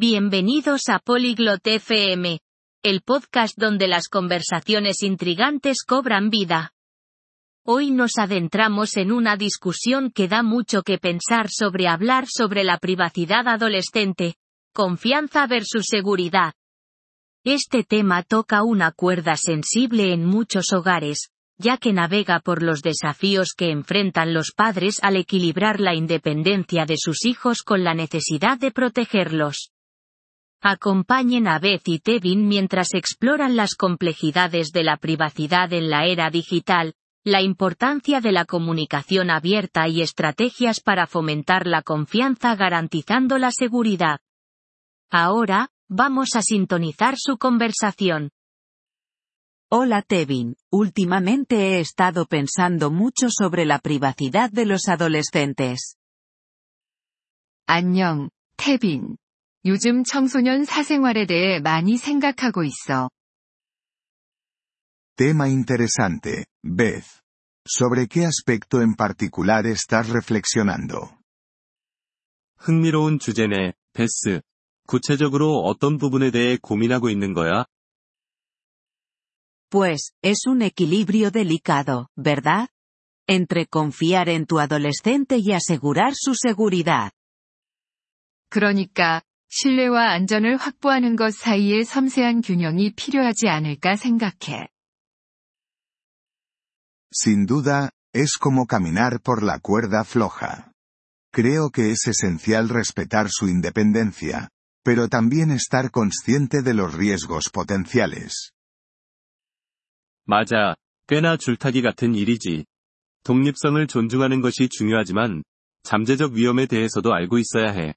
Bienvenidos a Polyglot FM, el podcast donde las conversaciones intrigantes cobran vida. Hoy nos adentramos en una discusión que da mucho que pensar sobre hablar sobre la privacidad adolescente, confianza versus seguridad. Este tema toca una cuerda sensible en muchos hogares, ya que navega por los desafíos que enfrentan los padres al equilibrar la independencia de sus hijos con la necesidad de protegerlos. Acompañen a Beth y Tevin mientras exploran las complejidades de la privacidad en la era digital, la importancia de la comunicación abierta y estrategias para fomentar la confianza garantizando la seguridad. Ahora, vamos a sintonizar su conversación. Hola Tevin, últimamente he estado pensando mucho sobre la privacidad de los adolescentes. 안녕, Tevin. 요즘 청소년 사생활에 대해 많이 생각하고 있어. Tema interesante, Beth. ¿Sobre qué aspecto en particular estás reflexionando? 흥미로운 주제네, 베스. 구체적으로 어떤 부분에 대해 고민하고 있는 거야? Pues, es un equilibrio delicado, ¿verdad? Entre confiar en tu adolescente y asegurar su seguridad. 그러니까, 신뢰와 안전을 확보하는 것 사이의 섬세한 균형이 필요하지 않을까 생각해. Sin duda, es como caminar por la cuerda floja. Creo que es esencial respetar su independencia, pero también estar consciente de los riesgos potenciales. 맞아. 꽤나 줄타기 같은 일이지. 독립성을 존중하는 것이 중요하지만, 잠재적 위험에 대해서도 알고 있어야 해.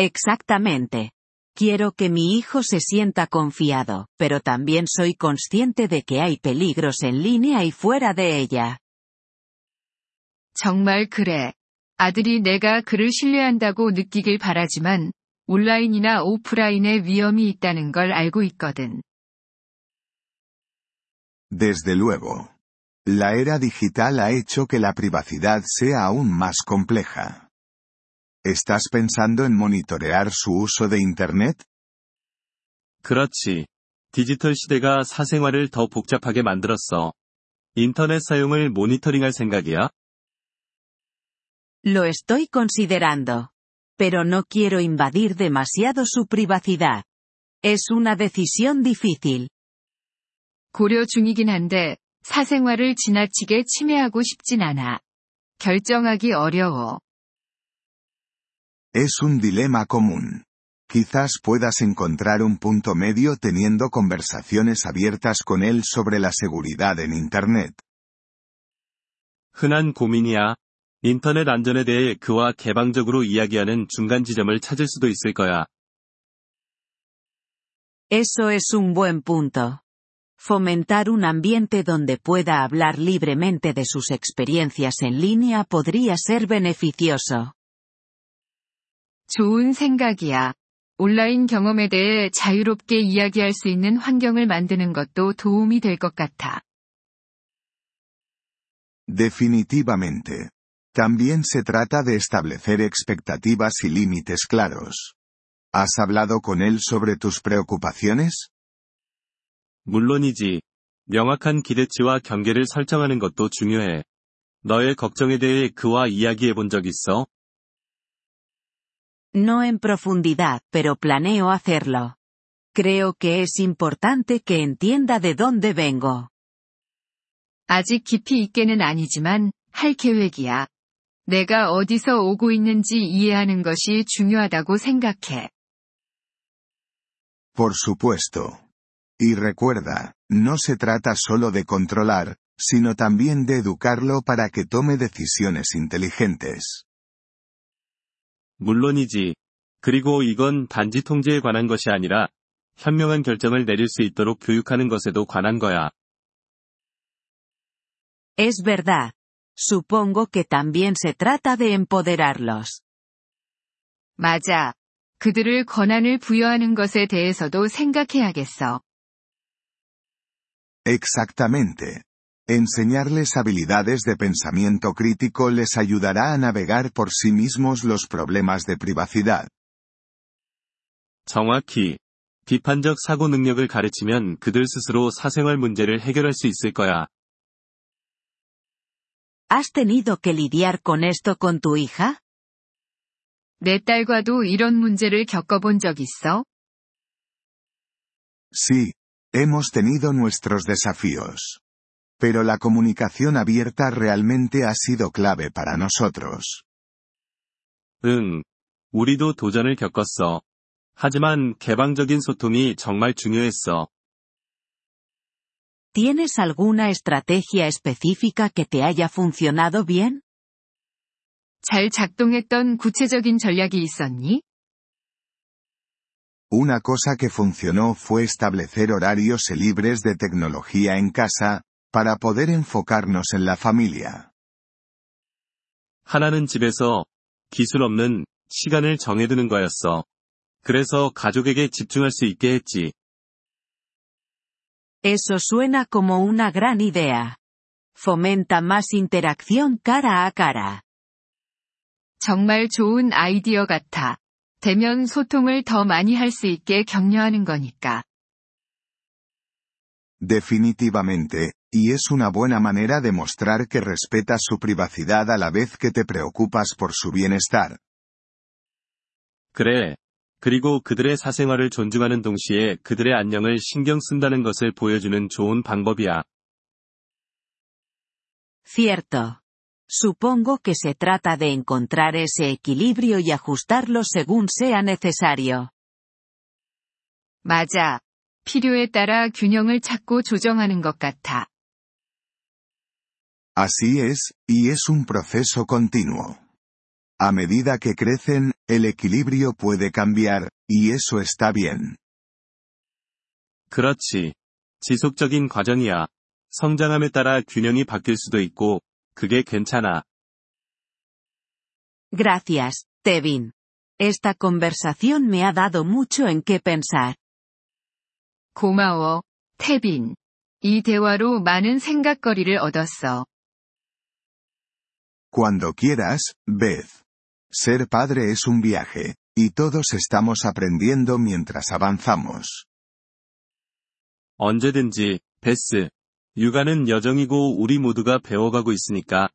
Exactamente. Quiero que mi hijo se sienta confiado, pero también soy consciente de que hay peligros en línea y fuera de ella. 정말 그래. 아들이 내가 그를 신뢰한다고 느끼길 바라지만, 온라인이나 오프라인에 위험이 있다는 걸 알고 있거든. Desde luego. La era digital ha hecho que la privacidad sea aún más compleja. ¿Estás pensando en monitorear su uso de Internet? 그렇지. 디지털 시대가 사생활을 더 복잡하게 만들었어. 인터넷 사용을 모니터링할 생각이야? Lo estoy considerando. Pero no quiero invadir demasiado su privacidad. Es una decisión difícil. 고려 중이긴 한데, 사생활을 지나치게 침해하고 싶진 않아. 결정하기 어려워. Es un dilema común. Quizás puedas encontrar un punto medio teniendo conversaciones abiertas con él sobre la seguridad en Internet. 흔한 고민이야. 인터넷 안전에 대해 그와 개방적으로 이야기하는 중간 지점을 찾을 수도 있을 거야. Eso es un buen punto. Fomentar un ambiente donde pueda hablar libremente de sus experiencias en línea podría ser beneficioso. 좋은 생각이야. 온라인 경험에 대해 자유롭게 이야기할 수 있는 환경을 만드는 것도 도움이 될 것 같아. Definitivamente. También se trata de establecer expectativas y límites claros. ¿Has hablado con él sobre tus preocupaciones? 물론이지. 명확한 기대치와 경계를 설정하는 것도 중요해. 너의 걱정에 대해 그와 이야기해 본 적 있어? No en profundidad, pero planeo hacerlo. Creo que es importante que entienda de dónde vengo. 아직 깊이 있게는 아니지만, 할 계획이야. 내가 어디서 오고 있는지 이해하는 것이 중요하다고 생각해. Por supuesto. Y recuerda, no se trata solo de controlar, sino también de educarlo para que tome decisiones inteligentes. 물론이지. 그리고 이건 단지 통제에 관한 것이 아니라, 현명한 결정을 내릴 수 있도록 교육하는 것에도 관한 거야. Es verdad. Supongo que también se trata de empoderarlos. 맞아. 그들을 권한을 부여하는 것에 대해서도 생각해야겠어. Exactamente. Enseñarles habilidades de pensamiento crítico les ayudará a navegar por sí mismos los problemas de privacidad. 정확히 비판적 사고 능력을 가르치면 그들 스스로 사생활 문제를 해결할 수 있을 거야. ¿Has tenido que lidiar con esto con tu hija? 내 딸과도 이런 문제를 겪어본 적 있어? Sí, hemos tenido nuestros desafíos. Pero la comunicación abierta realmente ha sido clave para nosotros. 응. 우리도 도전을 겪었어. 하지만 개방적인 소통이 정말 중요했어. ¿Tienes alguna estrategia específica que te haya funcionado bien? 잘 작동했던 구체적인 전략이 있었니? Una cosa que funcionó fue establecer horarios libres de tecnología en casa, para poder enfocarnos en la familia. 하나는 집에서 기술 없는 시간을 정해두는 거였어. 그래서 가족에게 집중할 수 있게 했지. Eso suena como una gran idea. Fomenta más interacción cara a cara. 정말 좋은 아이디어 같아. 대면 소통을 더 많이 할 수 있게 격려하는 거니까. Definitivamente, y es una buena manera de mostrar que respetas su privacidad a la vez que te preocupas por su bienestar. 그래. 그리고 그들의 사생활을 존중하는 동시에 그들의 안녕을 신경 쓴다는 것을 보여주는 좋은 방법이야. Cierto. Supongo que se trata de encontrar ese equilibrio y ajustarlo según sea necesario. 맞아. 필요에 따라 균형을 찾고 조정하는 것 같아. Así es, y es un proceso continuo. A medida que crecen, el equilibrio puede cambiar, y eso está bien. 그렇지. 지속적인 과정이야. 성장함에 따라 균형이 바뀔 수도 있고, 그게 괜찮아. Gracias, Tevin. Esta conversación me ha dado mucho en qué pensar. 고마워, 태빈. 이 대화로 많은 생각거리를 얻었어. Cuando quieras, Beth. Ser padre es un viaje, y todos estamos aprendiendo mientras avanzamos. 언제든지, 베스. 육아는 여정이고 우리 모두가 배워가고 있으니까.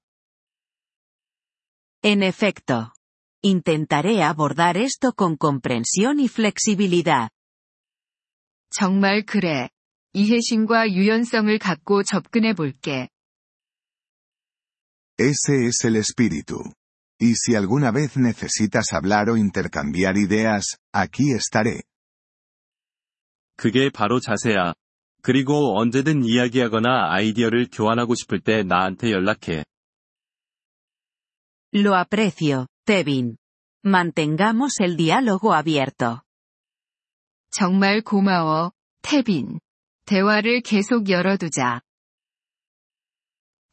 En efecto. Intentaré abordar esto con comprensión y flexibilidad. 정말 그래. 이해심과 유연성을 갖고 접근해 볼게. Ese es el espíritu. Y si alguna vez necesitas hablar o intercambiar ideas, aquí estaré. 그게 바로 자세야. 그리고 언제든 이야기하거나 아이디어를 교환하고 싶을 때 나한테 연락해. Lo aprecio, Tevin. Mantengamos el diálogo abierto. 정말 고마워, 태빈. 대화를 계속 열어두자.